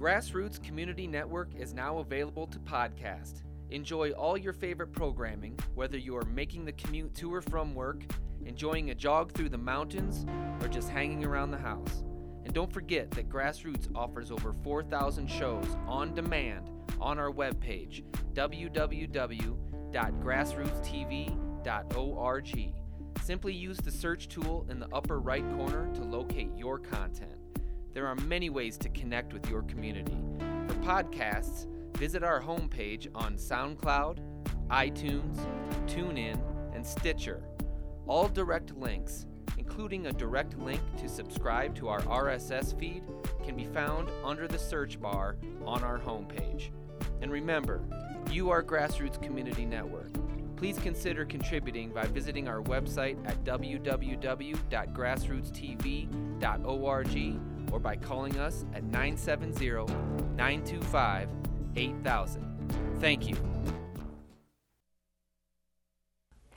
Grassroots Community Network is now available to podcast. Enjoy all your favorite programming, whether you are making the commute to or from work, enjoying a jog through the mountains, or just hanging around the house. And don't forget that Grassroots offers over 4,000 shows on demand on our webpage, www.grassrootstv.org. Simply use the search tool in the upper right corner to locate your content. There are many ways to connect with your community. For podcasts, visit our homepage on SoundCloud, iTunes, TuneIn, and Stitcher. All direct links, including a direct link to subscribe to our RSS feed, can be found under the search bar on our homepage. And remember, you are Grassroots Community Network. Please consider contributing by visiting our website at www.grassrootstv.org or by calling us at 970 925 8000. Thank you.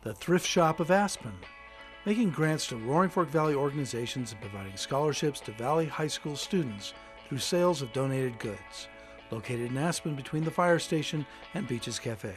The Thrift Shop of Aspen, making grants to Roaring Fork Valley organizations and providing scholarships to Valley High School students through sales of donated goods. Located in Aspen between the fire station and Beaches Cafe.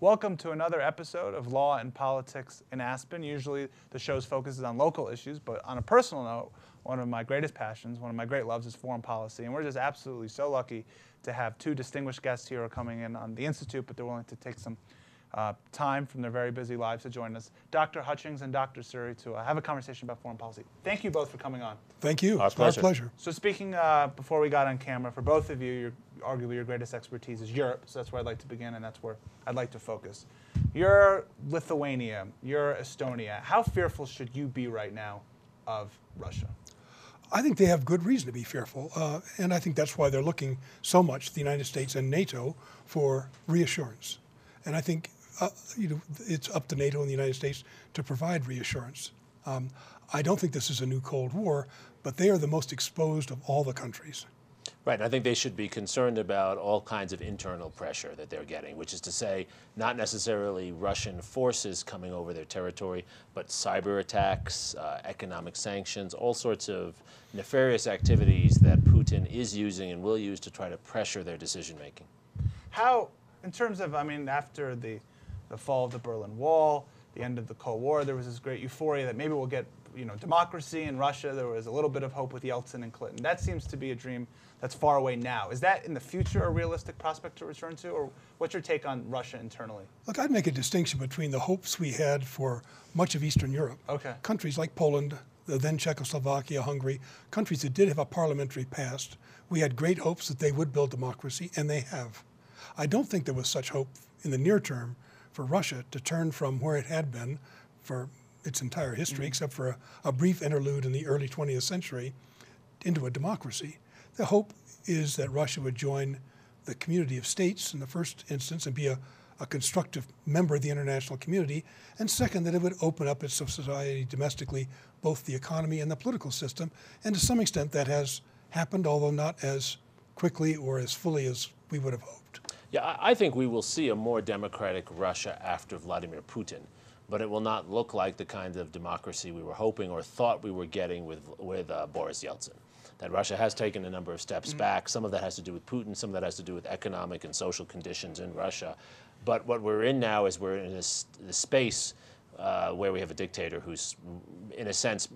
Welcome to another episode of Law and Politics in Aspen. Usually the show's focuses on local issues, but on a personal note, one of my greatest passions, one of my great loves is foreign policy. And we're just absolutely so lucky to have two distinguished guests here are coming in on the Institute, but they're willing to take some uh, time from their very busy lives to join us. Dr. Hutchings and Dr. Suri to uh, have a conversation about foreign policy. Thank you both for coming on. Thank you. Our it's pleasure. my pleasure. So speaking uh, before we got on camera, for both of you, your, arguably your greatest expertise is Europe. So that's where I'd like to begin, and that's where I'd like to focus. You're Lithuania. You're Estonia. How fearful should you be right now of Russia? I think they have good reason to be fearful, uh, and I think that's why they're looking so much, the United States and NATO, for reassurance. And I think uh, you know it's up to NATO and the United States to provide reassurance. Um, I don't think this is a new Cold War, but they are the most exposed of all the countries. Right, I think they should be concerned about all kinds of internal pressure that they're getting, which is to say, not necessarily Russian forces coming over their territory, but cyber attacks, uh, economic sanctions, all sorts of nefarious activities that Putin is using and will use to try to pressure their decision making. How, in terms of, I mean, after the, the fall of the Berlin Wall, the end of the Cold War, there was this great euphoria that maybe we'll get, you know, democracy in Russia. There was a little bit of hope with Yeltsin and Clinton. That seems to be a dream that's far away now. Is that in the future a realistic prospect to return to, or what's your take on Russia internally? Look, I'd make a distinction between the hopes we had for much of Eastern Europe. Okay. Countries like Poland, the then Czechoslovakia, Hungary, countries that did have a parliamentary past. We had great hopes that they would build democracy, and they have. I don't think there was such hope in the near term for Russia to turn from where it had been for its entire history, mm-hmm. except for a, a brief interlude in the early 20th century, into a democracy. The hope is that Russia would join the community of states in the first instance and be a, a constructive member of the international community, and second, that it would open up its society domestically, both the economy and the political system. And to some extent, that has happened, although not as quickly or as fully as we would have hoped. Yeah, I think we will see a more democratic Russia after Vladimir Putin, but it will not look like the kind of democracy we were hoping or thought we were getting with, with uh, Boris Yeltsin. That Russia has taken a number of steps back. Some of that has to do with Putin, some of that has to do with economic and social conditions in Russia. But what we're in now is we're in this, this space uh, where we have a dictator who's, in a sense,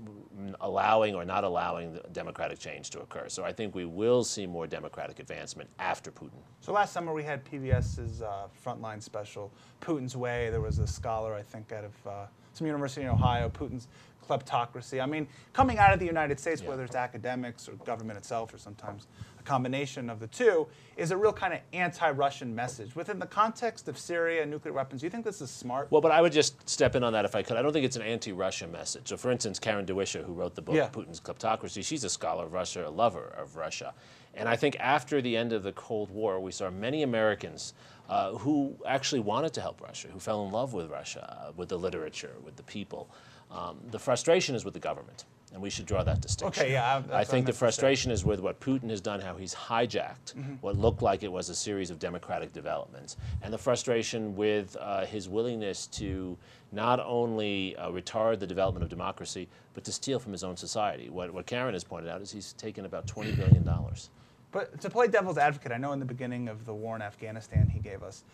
allowing or not allowing democratic change to occur. So I think we will see more democratic advancement after Putin. So last summer we had PBS's uh, Frontline special, Putin's Way. There was a scholar, I think, out of uh, some university in Ohio, Putin's kleptocracy. I mean, coming out of the United States, Yeah. whether it's academics or government itself, or sometimes a combination of the two, is a real kind of anti-Russian message. Within the context of Syria and nuclear weapons, do you think this is smart? Well, but I would just step in on that if I could. I don't think it's an anti-Russia message. So, for instance, Karen Dawisha, who wrote the book Yeah. Putin's Kleptocracy, she's a scholar of Russia, a lover of Russia. And I think after the end of the Cold War, we saw many Americans uh, who actually wanted to help Russia, who fell in love with Russia, uh, with the literature, with the people. Um, the frustration is with the government. And we should draw that distinction. Okay, yeah, I- think the meant to say. frustration is with what Putin has done, how he's hijacked Mm-hmm. what looked like it was a series of democratic developments, and the frustration with uh, his willingness to not only uh, retard the development of democracy, but to steal from his own society. What, what Karen has pointed out is he's taken about $20 billion. But to play devil's advocate, I know in the beginning of the war in Afghanistan, he gave us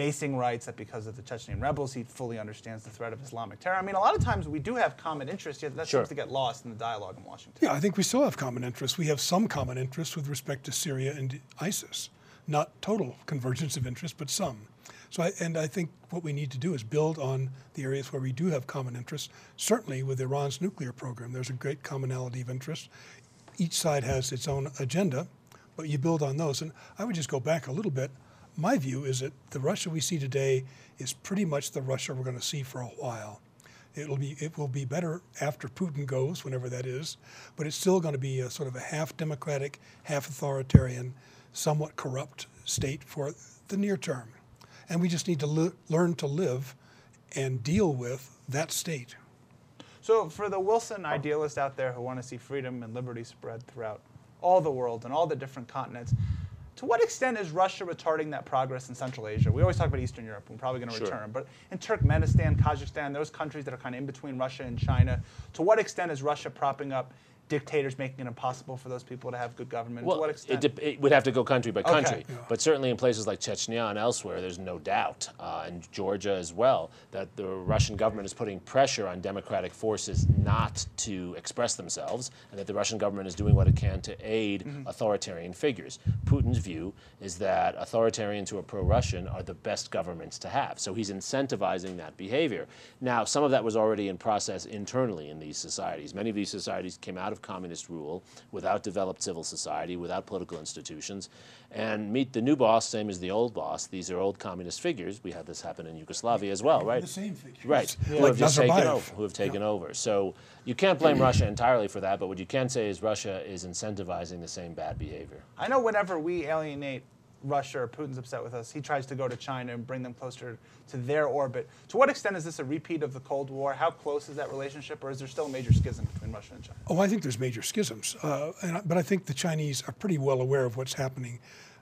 basing rights that because of the Chechen rebels, he fully understands the threat of Islamic terror. I mean, a lot of times we do have common interests, yet that Sure. seems to get lost in the dialogue in Washington. Yeah, I think we still have common interests. We have some common interests with respect to Syria and ISIS. Not total convergence of interest, but some. So, I, and I think what we need to do is build on the areas where we do have common interests. Certainly, with Iran's nuclear program, there's a great commonality of interest. Each side has its own agenda, but you build on those. And I would just go back a little bit. My view is that the Russia we see today is pretty much the Russia we're going to see for a while. It'll be it will be better after Putin goes, whenever that is, but it's still going to be a sort of a half democratic, half authoritarian, somewhat corrupt state for the near term. And we just need to le- learn to live and deal with that state. So, for the Wilson idealists out there who want to see freedom and liberty spread throughout all the world and all the different continents, to what extent is Russia retarding that progress in Central Asia? We always talk about Eastern Europe. We're probably going to Sure. return. But in Turkmenistan, Kazakhstan, those countries that are kind of in between Russia and China, to what extent is Russia propping up dictators, making it impossible for those people to have good government? to what it, extent? dep- it would have to go country by Okay. country, Yeah. but certainly in places like Chechnya and elsewhere, there's no doubt, uh, and Georgia as well, that the Russian government is putting pressure on democratic forces not to express themselves, and that the Russian government is doing what it can to aid Mm-hmm. authoritarian figures. Putin's view is that authoritarians who are pro-Russian are the best governments to have, so he's incentivizing that behavior. Now, some of that was already in process internally in these societies. Many of these societies came out of communist rule without developed civil society, without political institutions. And meet the new boss, same as the old boss. These are old communist figures. We had this happen in Yugoslavia as well, right? The same figures. Right, who Like have just taken over. Who have taken over. So you can't blame Russia entirely for that, but what you can say is Russia is incentivizing the same bad behavior. I know whenever we alienate Russia or Putin's upset with us, he tries to go to China and bring them closer to their orbit. To what extent is this a repeat of the Cold War? How close is that relationship, or is there still a major schism between Russia and China? Oh, I think there's major schisms, uh, and, I- but I think the Chinese are pretty well aware of what's happening.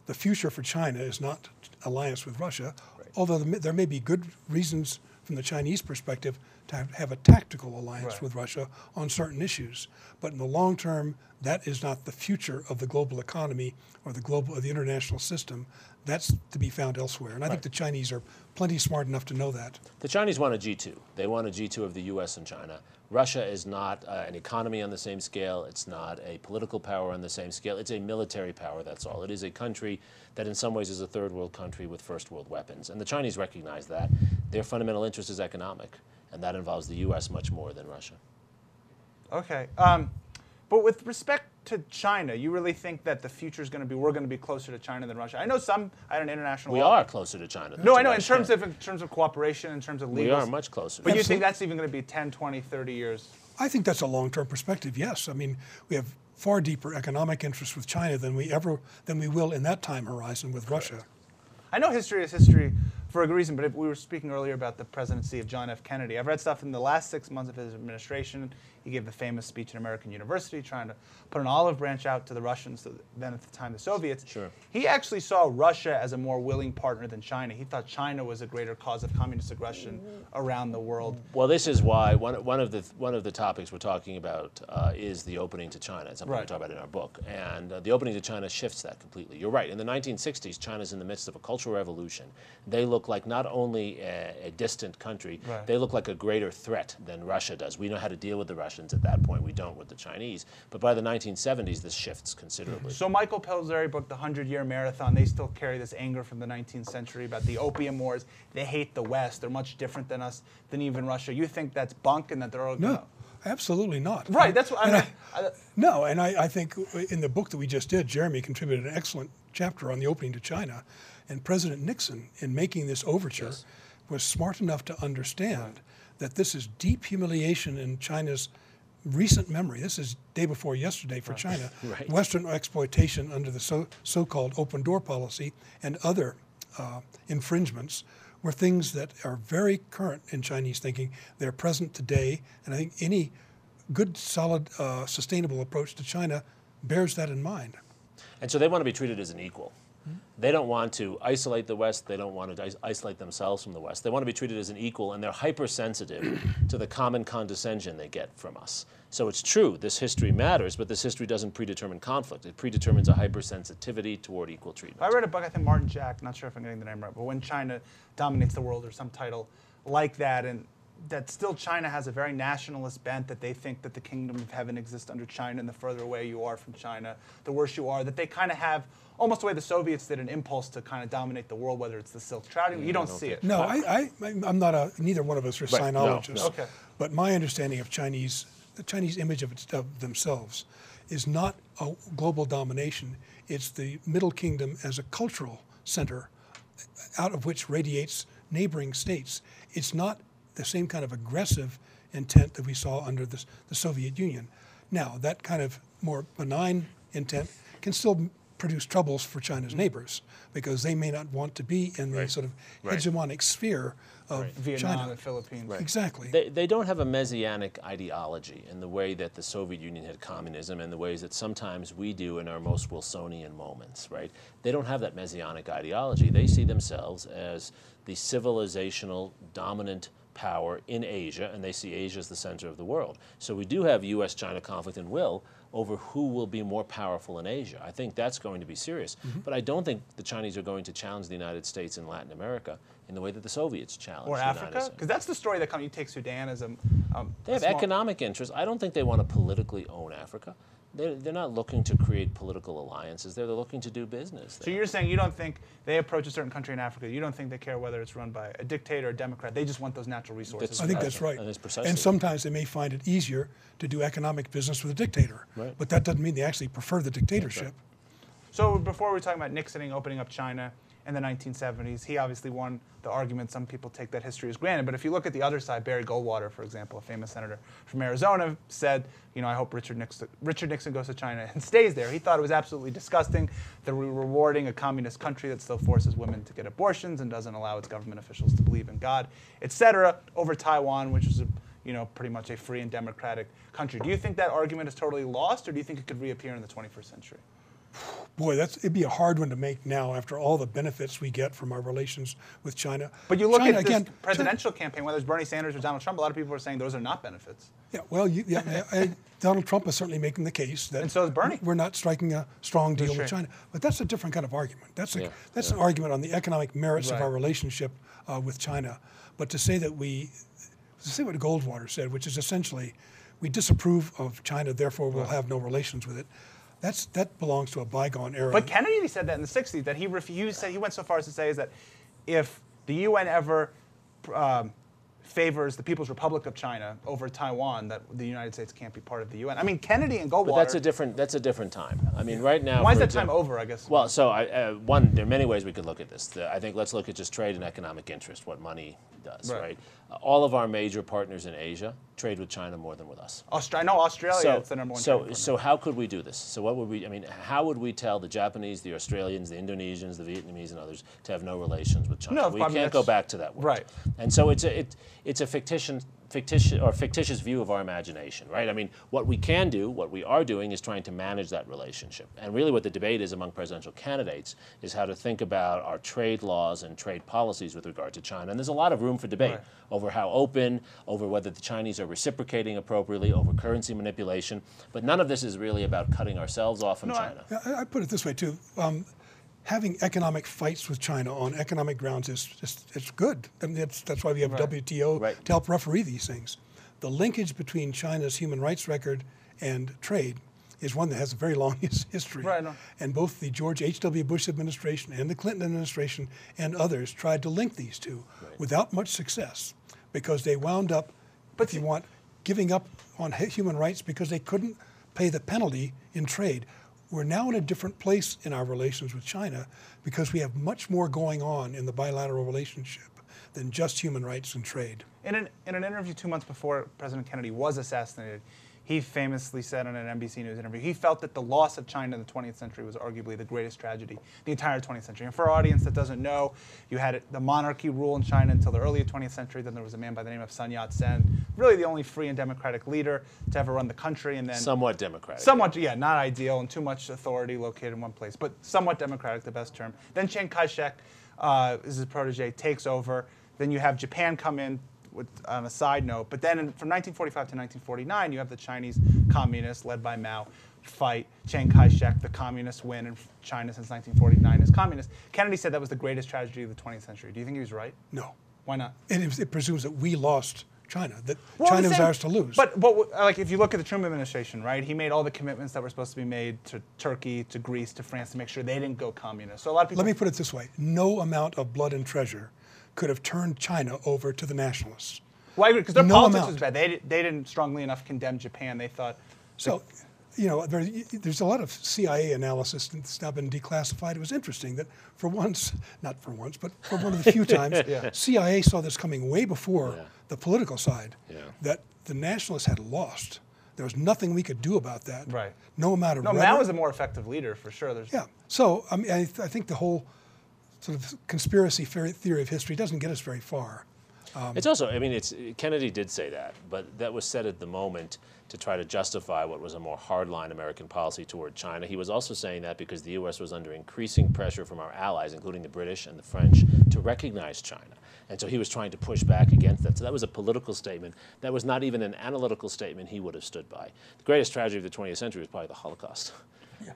The future for China is not alliance with Russia, although there there may be good reasons from the Chinese perspective to have, a tactical alliance Right. with Russia on certain issues. But in the long term, that is not the future of the global economy or the global or the international system. That's to be found elsewhere, and I think the Chinese are plenty smart enough to know that. The Chinese want a G2. They want a G2 of the US and China. Russia is not uh, an economy on the same scale. It's not a political power on the same scale. It's a military power, that's all. It is a country that, in some ways, is a third world country with first world weapons. And the Chinese recognize that. Their fundamental interest is economic, and that involves the US much more than Russia. Okay. Um, but with respect to China, you really think that the future is going to be we're going to be closer to China than Russia? I know some at an international We level- are closer to China. than No, to I know in terms of in terms of cooperation, in terms of legal. We legal. are much closer. But you think that's even going to be 10, 20, 30 years? I think that's a long-term perspective. Yes, I mean we have far deeper economic interests with China than we ever than we will in that time horizon with Russia. I know history is history for a good reason, but if we were speaking earlier about the presidency of John F. Kennedy. I've read stuff in the last six months of his administration. He gave the famous speech at American University trying to put an olive branch out to the Russians, the- then at the time the Soviets. Sure. He actually saw Russia as a more willing partner than China. He thought China was a greater cause of communist aggression around the world. Well, this is why one, one of the one of the topics we're talking about uh, is the opening to China. It's something we Right. talk about in our book, and uh, the opening to China shifts that completely. You're right. In the 1960s, China's in the midst of a cultural revolution. They look like not only a, a distant country, Right. they look like a greater threat than Russia does. We know how to deal with the Russians at that point. We don't with the Chinese. But by the 1970s, this shifts considerably. So Michael Pillsbury book, The Hundred Year Marathon, they still carry this anger from the 19th century about the opium wars. They hate the West. They're much different than us, than even Russia. You think that's bunk and that they're all No, absolutely not. Right, that's what I And mean. I- No, and I, I think in the book that we just did, Jeremi contributed an excellent chapter on the opening to China. And President Nixon, in making this overture, Yes. was smart enough to understand that this is deep humiliation in China's recent memory. This is day before yesterday for China. Right. Western exploitation under the so, so-called open door policy and other uh, infringements were things that are very current in Chinese thinking. They're present today, and I think any good, solid, uh, sustainable approach to China bears that in mind. And so they want to be treated as an equal. They don't want to isolate the West. They don't want to is- isolate themselves from the West. They want to be treated as an equal, and they're hypersensitive to the common condescension they get from us. So it's true, this history matters, but this history doesn't predetermine conflict. It predetermines a hypersensitivity toward equal treatment. I read a book, I think Martin Jacques, not sure if I'm getting the name right, but when China dominates the world or some title like that, and that still China has a very nationalist bent that they think that the kingdom of heaven exists under China, and the further away you are from China, the worse you are. That they kind of have almost the way the Soviets did an impulse to kind of dominate the world, whether it's the Silk Route. You don't see it. No, I, I, I'm not a, neither one of us are Right, sinologists. no. Okay. But my understanding of Chinese, the Chinese image of, its, of themselves is not a global domination. It's the Middle Kingdom as a cultural center out of which radiates neighboring states. It's not the same kind of aggressive intent that we saw under the, the Soviet Union. Now, that kind of more benign intent can still produce troubles for China's mm. neighbors because they may not want to be in the sort of Right. hegemonic sphere of Vietnam China. and the Philippines. Exactly. They, they don't have a messianic ideology in the way that the Soviet Union had communism and the ways that sometimes we do in our most Wilsonian moments, right? They don't have that messianic ideology. They see themselves as the civilizational dominant power in Asia, and they see Asia as the center of the world. So we do have U.S. China conflict and will over who will be more powerful in Asia. I think that's going to be serious. But I don't think the Chinese are going to challenge the United States in Latin America in the way that the Soviets challenged Or Africa? Because that's the story that comes. You take Sudan as a. Um, They a have economic interests. I don't think they want to politically own Africa. They're, they're not looking to create political alliances. They're looking to do business. So you're saying you don't think they approach a certain country in Africa, you don't think they care whether it's run by a dictator or a democrat. They just want those natural resources. I think that's right. And that's precisely And sometimes they may find it easier to do economic business with a dictator. Right. But that doesn't mean they actually prefer the dictatorship. So before we were talking about Nixon opening up China in the 1970s, he obviously won the argument. Some people take that history as granted, but if you look at the other side, Barry Goldwater, for example, a famous senator from Arizona, said, you know, I hope Richard Nixon, Richard Nixon goes to China and stays there. He thought it was absolutely disgusting that we're rewarding a communist country that still forces women to get abortions and doesn't allow its government officials to believe in God, etc., over Taiwan, which is a you know, pretty much a free and democratic country. Do you think that argument is totally lost, or do you think it could reappear in the 21st century? Boy, that's it'd be a hard one to make now after all the benefits we get from our relations with China. But you look China, at this again, China- presidential campaign, whether it's Bernie Sanders or Donald Trump, a lot of people are saying those are not benefits. Yeah, well, you, yeah, I, I- Donald Trump is certainly making the case that And so is Bernie. we're not striking a strong deal That's with. China. But that's a different kind of argument. That's a, Yeah, that's an argument on the economic merits of our relationship uh, with China. But to say that we, to say what Goldwater said, which is essentially, we disapprove of China, therefore we'll have no relations with it. That's that belongs to a bygone era. But Kennedy said that in the 60s, that he refused, he went so far as to say is that if the UN ever um, favors the People's Republic of China over Taiwan, that the United States can't be part of the UN. I mean, Kennedy and Goldwater. But that's a different. That's a different time. I mean, right now. why is for that time over, I guess? Well, so I, uh, one, there are many ways we could look at this. The- I think let's look at just trade and economic interest, what money does, Right. right? All of our major partners in Asia trade with China more than with us. Austra- I know Australia so, is the number one. so, so how could we do this? So what would we? I mean, how would we tell the Japanese, the Australians, the Indonesians, the Vietnamese, and others to have no relations with China? No, we I mean, can't go back to that world. right. And so it's a it, it's a fictitious fictitious or fictitious view of our imagination, right? I mean, what we can do, what we are doing, is trying to manage that relationship. And really, what the debate is among presidential candidates is how to think about our trade laws and trade policies with regard to China. And there's a lot of room for debate Right. over how open, over whether the Chinese are reciprocating appropriately, over currency manipulation. But none of this is really about cutting ourselves off from No, China. I, I put it this way too. Um, having economic fights with China on economic grounds is just it's good. I mean, that's, that's why we have Right. WTO Right. to help referee these things. The linkage between China's human rights record and trade is one that has a very long history. Right, know. And both the George H.W. Bush administration and the Clinton administration and others tried to link these two without much success because they wound up, if you want, giving up on human rights because they couldn't pay the penalty in trade. We're now in a different place in our relations with China because we have much more going on in the bilateral relationship than just human rights and trade. In an, in an interview two months before President Kennedy was assassinated, he famously said in an NBC News interview, he felt that the loss of China in the 20th century was arguably the greatest tragedy the entire 20th century. And for our audience that doesn't know, you had the monarchy rule in China until the early 20th century. Then there was a man by the name of Sun Yat-sen, really the only free and democratic leader to ever run the country. And then Somewhat democratic. Somewhat, yeah, not ideal and too much authority located in one place, but somewhat democratic, the best term. Then Chiang Kai-shek uh, is his protege, takes over. Then you have Japan come in with, on a side note. But then in, from 1945 to 1949, you have the Chinese communists led by Mao fight Chiang Kai-shek. The communists win in China since 1949 as communists. Kennedy said that was the greatest tragedy of the 20th century. Do you think he was right? No. Why not? It, it presumes that we lost China, that Well, China was ours to lose. But, but like if you look at the Truman administration, right? He made all the commitments that were supposed to be made to Turkey, to Greece, to France to make sure they didn't go communist. So a lot of people. Let me put it this way no amount of blood and treasure could have turned China over to the nationalists. Well, I agree because their No politics amount. was bad. They, they didn't strongly enough condemn Japan. They thought. So, you know, there, there's a lot of CIA analysis that's now been declassified. It was interesting that for once, not for once, but for one of the few times, CIA saw this coming way before Yeah. the political side, Yeah. that the nationalists had lost. There was nothing we could do about that. Right. No amount of No, rhetoric. Mao was a more effective leader for sure. There's, Yeah. So I mean, I, th- I think the whole sort of conspiracy theory of history doesn't get us very far. Um, it's also, I mean, it's Kennedy did say that, but that was said at the moment to try to justify what was a more hardline American policy toward China. He was also saying that because the U.S. was under increasing pressure from our allies, including the British and the French, to recognize China. And so he was trying to push back against that. So that was a political statement. That was not even an analytical statement he would have stood by. The greatest tragedy of the 20th century was probably the Holocaust.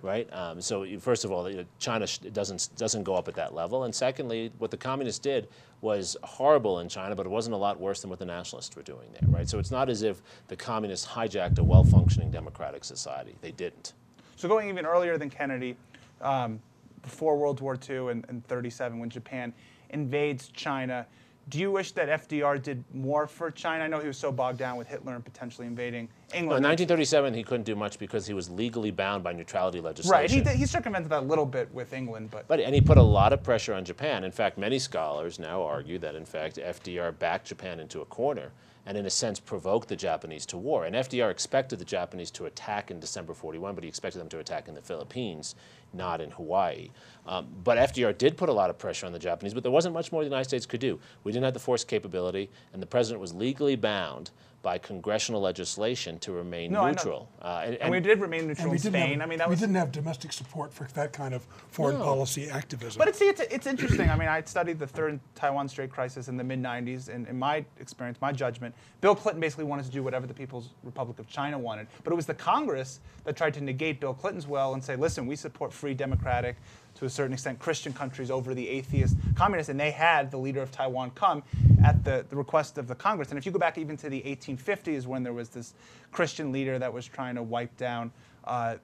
Right. Um, so you- first of all, China sh- doesn't doesn't go up at that level, and secondly, what the communists did was horrible in China, but it wasn't a lot worse than what the nationalists were doing there. Right. So it's not as if the communists hijacked a well-functioning democratic society. They didn't. So going even earlier than Kennedy, um, before World War II and, and 37, when Japan invades China, do you wish that FDR did more for China? I know he was so bogged down with Hitler and potentially invading No, in 1937, he couldn't do much because he was legally bound by neutrality legislation. right. He, did, he circumvented that a little bit with England, but, But and he put a lot of pressure on Japan. In fact, many scholars now argue that in fact FDR backed Japan into a corner and in a sense provoked the Japanese to war. And FDR expected the Japanese to attack in December 41, but he expected them to attack in the Philippines, not in Hawaii. Um, but FDR did put a lot of pressure on the Japanese, but there wasn't much more the United States could do. We didn't have the force capability, and the president was legally bound by congressional legislation to remain No, neutral. Uh, and, and we did remain neutral we in didn't Spain. have, I mean, that we was didn't have domestic support for that kind of foreign No. policy activism. But it's, see, it's, it's interesting. I mean, I studied the third Taiwan Strait crisis in the mid 90s, and in my experience, my judgment, Bill Clinton basically wanted to do whatever the People's Republic of China wanted. But it was the Congress that tried to negate Bill Clinton's will and say, listen, we support free, democratic, to a certain extent, Christian countries over the atheist communists. And they had the leader of Taiwan come at the, the request of the Congress. And if you go back even to the 1850s, when there was this Christian leader that was trying to wipe down uh,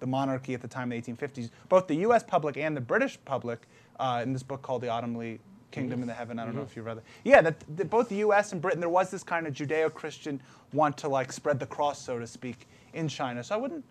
the monarchy at the time, in the 1850s, both the U.S. public and the British public, uh, in this book called The Autumnly Kingdom in the Heaven. I don't know if you've read it. Yeah, that, that both the U.S. and Britain, there was this kind of Judeo-Christian want to like spread the cross, so to speak, in China. So I wouldn't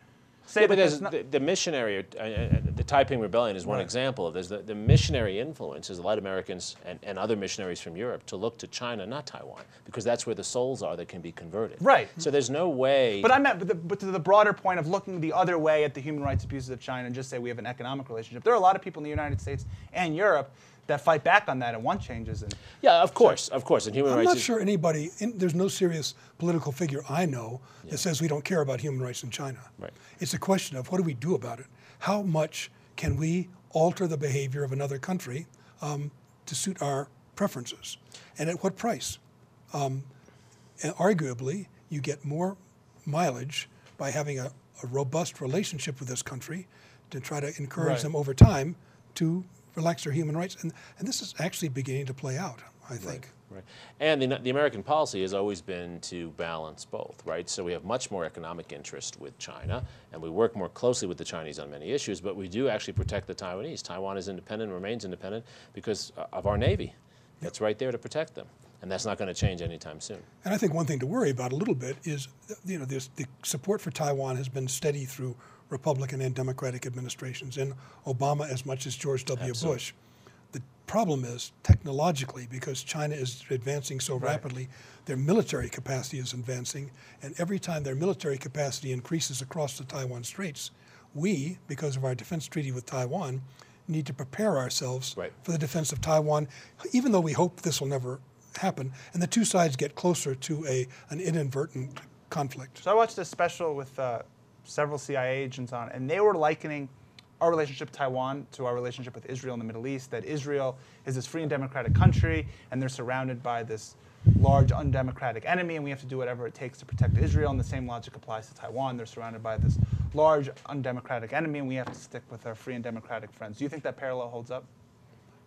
say Yeah, but there's not. the, the missionary, uh, uh, the Taiping Rebellion is one Right. example of this. The, the missionary influence has led Americans and, and other missionaries from Europe to look to China, not Taiwan, because that's where the souls are that can be converted. Right. So there's no way. But I meant, but, the, but to the broader point of looking the other way at the human rights abuses of China and just say we have an economic relationship. There are a lot of people in the United States and Europe that fight back on that and want changes. And yeah, of course, of course. And human rights. I'm not is, sure anybody, in, there's no serious political figure I know that says we don't care about human rights in China. Right. It's a question of what do we do about it? How much can we alter the behavior of another country um, to suit our preferences? And at what price? Um, and arguably, you get more mileage by having a, a robust relationship with this country to try to encourage Right. them over time to relax their human rights. And, and this is actually beginning to play out, I think. Right. And the, the American policy has always been to balance both, right? So we have much more economic interest with China, and we work more closely with the Chinese on many issues, but we do actually protect the Taiwanese. Taiwan is independent, remains independent because uh, of our Navy. That's right there to protect them. And that's not going to change anytime soon. And I think one thing to worry about a little bit is, you know, this, the support for Taiwan has been steady through Republican and Democratic administrations, and Obama as much as George W. Absolutely. Bush. The problem is technologically, because China is advancing so rapidly, their military capacity is advancing, and every time their military capacity increases across the Taiwan Straits, we, because of our defense treaty with Taiwan, need to prepare ourselves Right. for the defense of Taiwan, even though we hope this will never happen, and the two sides get closer to a, an inadvertent conflict. So I watched a special with uh, several CIA agents on, and they were likening our relationship to Taiwan to our relationship with Israel in the Middle East. That Israel is this free and democratic country, and they're surrounded by this large undemocratic enemy, and we have to do whatever it takes to protect Israel. And the same logic applies to Taiwan. They're surrounded by this large undemocratic enemy, and we have to stick with our free and democratic friends. Do you think that parallel holds up?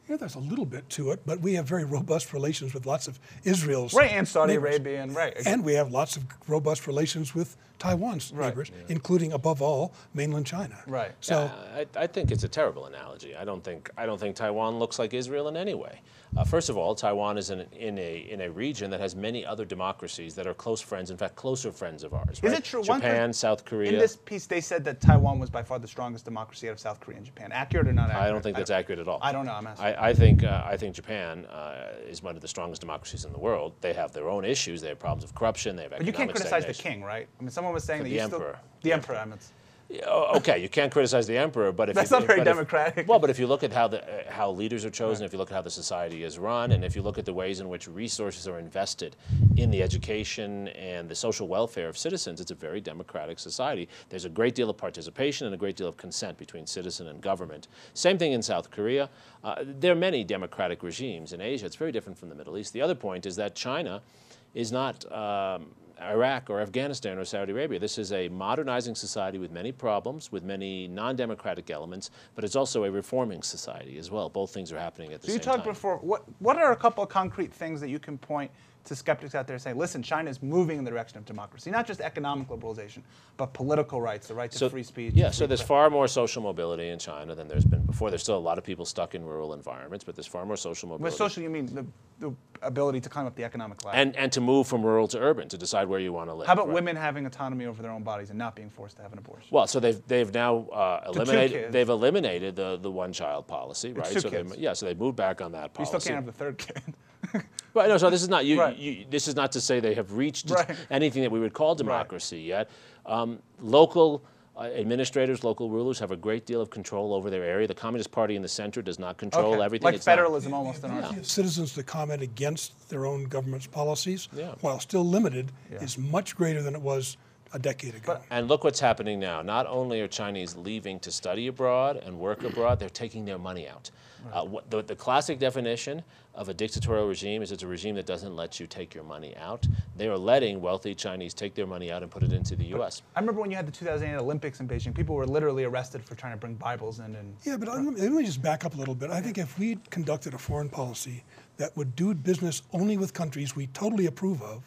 Yeah, there's a little bit to it, but we have very robust relations with lots of Israel's Right, and Saudi neighbors. Arabia, and right. And we have lots of robust relations with Taiwan's Right. neighbors, including above all mainland China. Right. So Yeah, I, I think it's a terrible analogy. I don't think I don't think Taiwan looks like Israel in any way. Uh, first of all, Taiwan is in, in a in a region that has many other democracies that are close friends. In fact, closer friends of ours. Is right? it true? One Japan, South Korea. In this piece, they said that Taiwan was by far the strongest democracy out of South Korea and Japan. Accurate or not accurate? I don't think that's accurate at all. I don't know. I'm asking. I, I think uh, I think Japan uh, is one of the strongest democracies in the world. They have their own issues. They have problems of corruption. They have But you can't economic criticize the king, right? I mean, someone was saying The that you emperor. still the emperor. I Yeah, okay, you can't criticize the emperor, but if That's you, not very but if- democratic. well, but if you look at how the uh, how leaders are chosen, if you look at how the society is run, and if you look at the ways in which resources are invested in the education and the social welfare of citizens, it's a very democratic society. There's a great deal of participation and a great deal of consent between citizen and government. Same thing in South Korea. Uh, there are many democratic regimes in Asia. It's very different from the Middle East. The other point is that China is not um, Iraq or Afghanistan or Saudi Arabia. This is a modernizing society with many problems, with many non-democratic elements, but it's also a reforming society as well. Both things are happening at the same time. so you talked before. What what are a couple of concrete things that you can point to skeptics out there saying, listen, China is moving in the direction of democracy, not just economic liberalization, but political rights, the right to so, free speech. Yeah, free so there's press. far more social mobility in China than there's been before. There's still a lot of people stuck in rural environments, but there's far more social mobility. With social, you mean the, the ability to climb up the economic ladder. and, and to move from rural to urban, to decide where you want to live. How about right? women having autonomy over their own bodies and not being forced to have an abortion? Well, so they've they've now uh, eliminated they've eliminated the, the one child policy, right? two so kids. They, yeah, so they moved back on that policy. you still can't have the third kid. Right. No. So this is not you, Right. you. This is not to say they have reached Right. anything that we would call democracy yet. Um, local uh, administrators, local rulers have a great deal of control over their area. The Communist Party in the center does not control Okay. everything. Like It's not- federalism almost in our ability citizens to comment against their own government's policies, Yeah. while still limited, Yeah. is much greater than it was a decade ago. And look what's happening now. Not only are Chinese leaving to study abroad and work abroad, they're taking their money out. Uh, what, the, the classic definition of a dictatorial regime is it's a regime that doesn't let you take your money out. They are letting wealthy Chinese take their money out and put it into the U.S. I remember when you had the 2008 Olympics in Beijing, people were literally arrested for trying to bring Bibles in. And Yeah, but let me, let me just back up a little bit. I think if we conducted a foreign policy that would do business only with countries we totally approve of,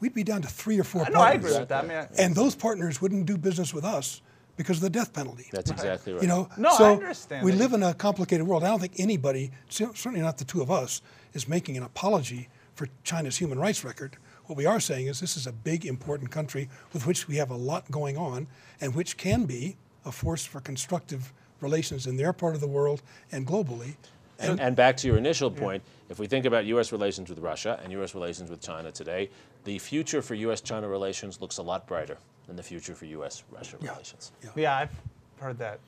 we'd be down to three or four I know I partners. agree with that. I mean, I- And those partners wouldn't do business with us because of the death penalty. That's exactly right. You know, No, I so understand we that. live in a complicated world. I don't think anybody, certainly not the two of us, is making an apology for China's human rights record. What we are saying is this is a big, important country with which we have a lot going on, and which can be a force for constructive relations in their part of the world and globally. And, and back to your initial point, if we think about U.S. relations with Russia and U.S. relations with China today, the future for U.S.-China relations looks a lot brighter than the future for U.S.-Russia relations. yeah, I've heard that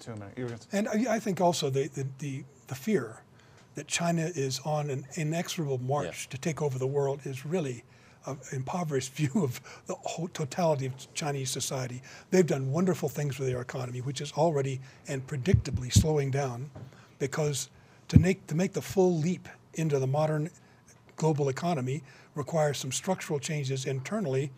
too. Many. You were gonna say- And I, I think also the, the, the, the fear that China is on an inexorable march Yeah. to take over the world is really an impoverished view of the whole totality of Chinese society. They've done wonderful things with their economy, which is already and predictably slowing down, because to make, to make the full leap into the modern global economy requires some structural changes internally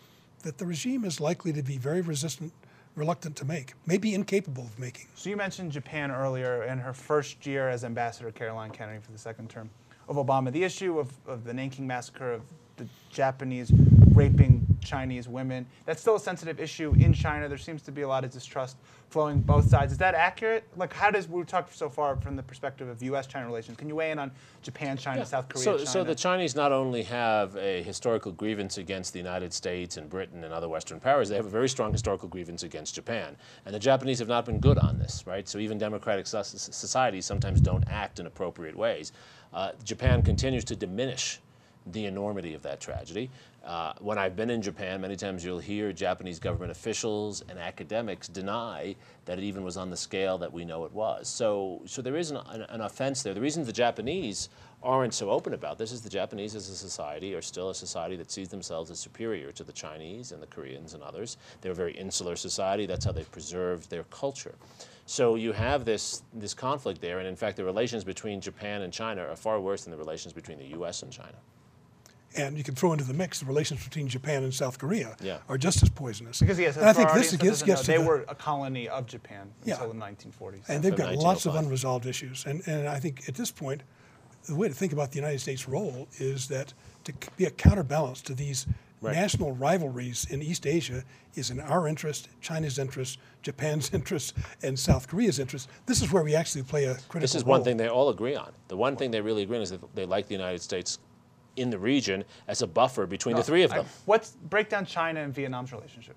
that the regime is likely to be very resistant, reluctant to make, maybe incapable of making. So you mentioned Japan earlier in her first year as ambassador, Caroline Kennedy, for the second term of Obama. The issue of, of the Nanking massacre of the Japanese raping Chinese women. That's still a sensitive issue in China. There seems to be a lot of distrust flowing both sides. Is that accurate? Like, how does we talked so far from the perspective of U.S.-China relations? Can you weigh in on Japan, China, Yeah. South Korea, so, China? so the Chinese not only have a historical grievance against the United States and Britain and other Western powers, they have a very strong historical grievance against Japan. And the Japanese have not been good on this, right? So even democratic societies sometimes don't act in appropriate ways. Uh, Japan continues to diminish the enormity of that tragedy. Uh, when I've been in Japan, many times you'll hear Japanese government officials and academics deny that it even was on the scale that we know it was. So, so there is an, an, an offense there. The reason the Japanese aren't so open about this is the Japanese as a society are still a society that sees themselves as superior to the Chinese and the Koreans and others. They're a very insular society. That's how they've preserved their culture. So you have this, this conflict there, and in fact, the relations between Japan and China are far worse than the relations between the U.S. and China. And you can throw into the mix the relations between Japan and South Korea Yeah. are just as poisonous. because yes, and I think this gets, doesn't gets to they the, were a colony of Japan Yeah. until the 1940s. and they've From got lots of oh unresolved issues. And, and I think at this point, the way to think about the United States' role is that to be a counterbalance to these Right. national rivalries in East Asia is in our interest, China's interest, Japan's interest, and South Korea's interest. This is where we actually play a critical This is one role. thing they all agree on. The one thing they really agree on is that they like the United States in the region as a buffer between the three of I- them. what's break down China and Vietnam's relationship?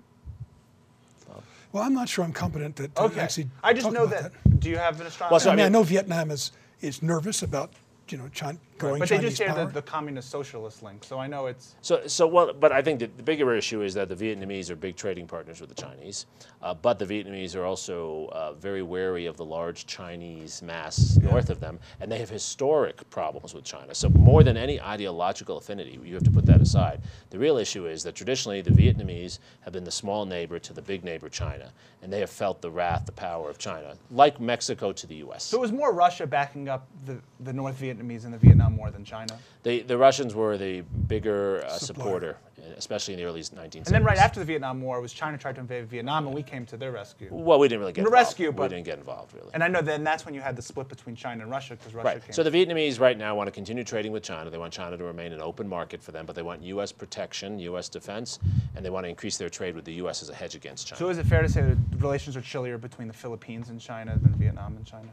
Well, I'm not sure I'm competent to, to Okay, actually I just talk know about that, Do you have an astronomer? Well, so I mean, I mean- know Vietnam is, is nervous about, you know, China, growing but they Chinese just share the, the communist socialist link, so I know it's. So, so well, but I think that the bigger issue is that the Vietnamese are big trading partners with the Chinese, uh, but the Vietnamese are also uh, very wary of the large Chinese mass north of them, and they have historic problems with China. So, more than any ideological affinity, you have to put that aside. The real issue is that traditionally the Vietnamese have been the small neighbor to the big neighbor China, and they have felt the wrath, the power of China, like Mexico to the U.S. So it was more Russia backing up the, the North Vietnamese and the Vietnam War than China. the, the Russians were the bigger uh, supporter, especially in the early 1970s. And then right after the Vietnam War, was China tried to invade Vietnam, and we came to their rescue. Well, we didn't really get The involved. rescue, but we didn't get involved really. And I know then that's when you had the split between China and Russia, because Russia Right. came. So the Vietnamese right now want to continue trading with China. They want China to remain an open market for them, but they want U.S. protection, U.S. defense, and they want to increase their trade with the U.S. as a hedge against China. So is it fair to say that relations are chillier between the Philippines and China than Vietnam and China?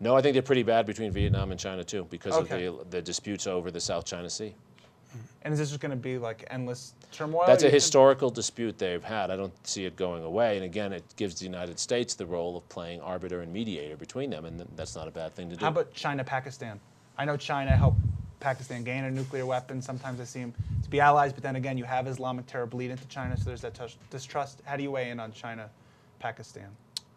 No, I think they're pretty bad between Vietnam and China too, because Okay. of the, the disputes over the South China Sea. And is this just going to be like endless turmoil? That's a You think- historical dispute they've had. I don't see it going away. And again, it gives the United States the role of playing arbiter and mediator between them, and th- that's not a bad thing to do. How about China, Pakistan? I know China helped Pakistan gain a nuclear weapon. Sometimes they seem to be allies, but then again, you have Islamic terror bleed into China, so there's that distrust. How do you weigh in on China, Pakistan?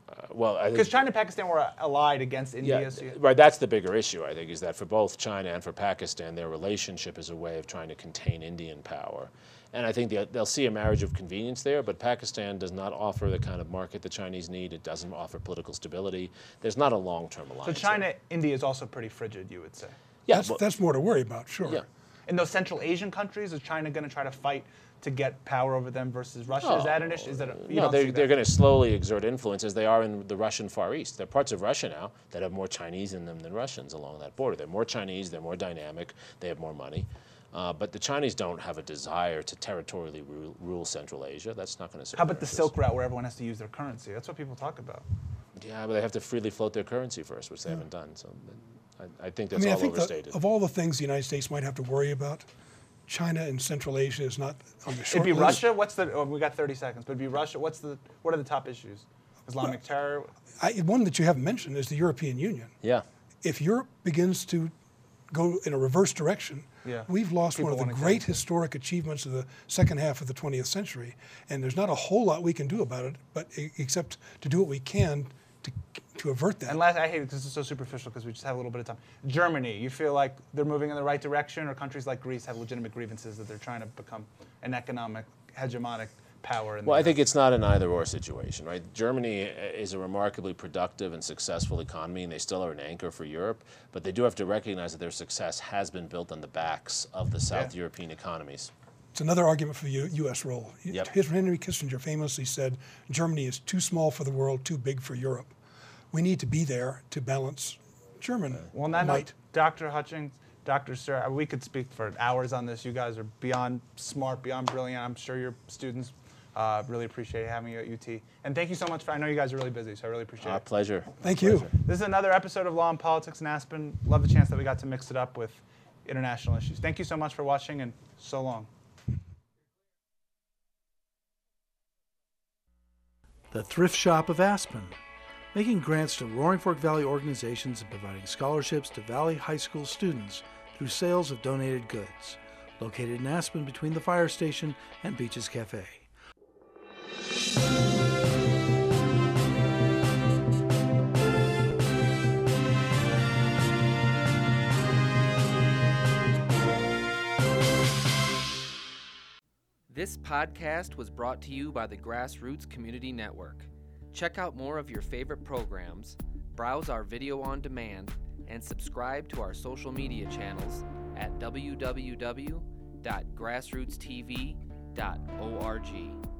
Uh, well, Because China and Pakistan were allied against India. Yeah, so you- right. That's the bigger issue, I think, is that for both China and for Pakistan, their relationship is a way of trying to contain Indian power. And I think they'll, they'll see a marriage of convenience there, but Pakistan does not offer the kind of market the Chinese need. It doesn't offer political stability. There's not a long-term alliance. so there. China, India is also pretty frigid, you would say. yeah, that's, well- that's more to worry about, sure. yeah. In those Central Asian countries, is China going to try to fight to get power over them versus Russia? is that an issue? Is that a, you no, they're, they're going to slowly exert influence as they are in the Russian Far East. There are parts of Russia now that have more Chinese in them than Russians along that border. They're more Chinese, they're more dynamic, they have more money. Uh, but the Chinese don't have a desire to territorially rule, rule Central Asia. That's not going to How about the. Silk Route where everyone has to use their currency? That's what people talk about. Yeah, but they have to freely float their currency first, which they haven't done. So I, I think I that's mean, I all think that overstated. of all the things the United States might have to worry about, China and Central Asia is not on the short It'd be list. Russia. What's the? Oh, we got 30 seconds. But it'd be Russia. What's the? What are the top issues? Islamic terror. I, one that you haven't mentioned is the European Union. yeah. If Europe begins to go in a reverse direction, Yeah. we've lost People one of the great historic achievements of the second half of the 20th century. And there's not a whole lot we can do about it, but e- except to do what we can to, to avert that. And last, I hate it. This is so superficial because we just have a little bit of time. Germany. You feel like they're moving in the right direction, or countries like Greece have legitimate grievances that they're trying to become an economic hegemonic power? In the Well, I think it's not an either or situation, right? Germany uh, is a remarkably productive and successful economy, and they still are an anchor for Europe. But they do have to recognize that their success has been built on the backs of the South Yeah. European economies. It's another argument for the U- U.S. role. Yep. His- Henry Kissinger famously said, Germany is too small for the world, too big for Europe. We need to be there to balance German uh, Well, on that note, might. Dr. Hutchings, Dr. Suri, uh, we could speak for hours on this. You guys are beyond smart, beyond brilliant. I'm sure your students uh, really appreciate having you at UT. And thank you so much for, I know you guys are really busy, so I really appreciate Our it. pleasure. Thank Our you. pleasure. This is another episode of Law and Politics in Aspen. Love the chance that we got to mix it up with international issues. Thank you so much for watching, and so long. The Thrift Shop of Aspen, making grants to Roaring Fork Valley organizations and providing scholarships to Valley High School students through sales of donated goods. Located in Aspen between the fire station and Beaches Cafe. This podcast was brought to you by the Grassroots Community Network. Check out more of your favorite programs, browse our video on demand, and subscribe to our social media channels at www.grassrootstv.org.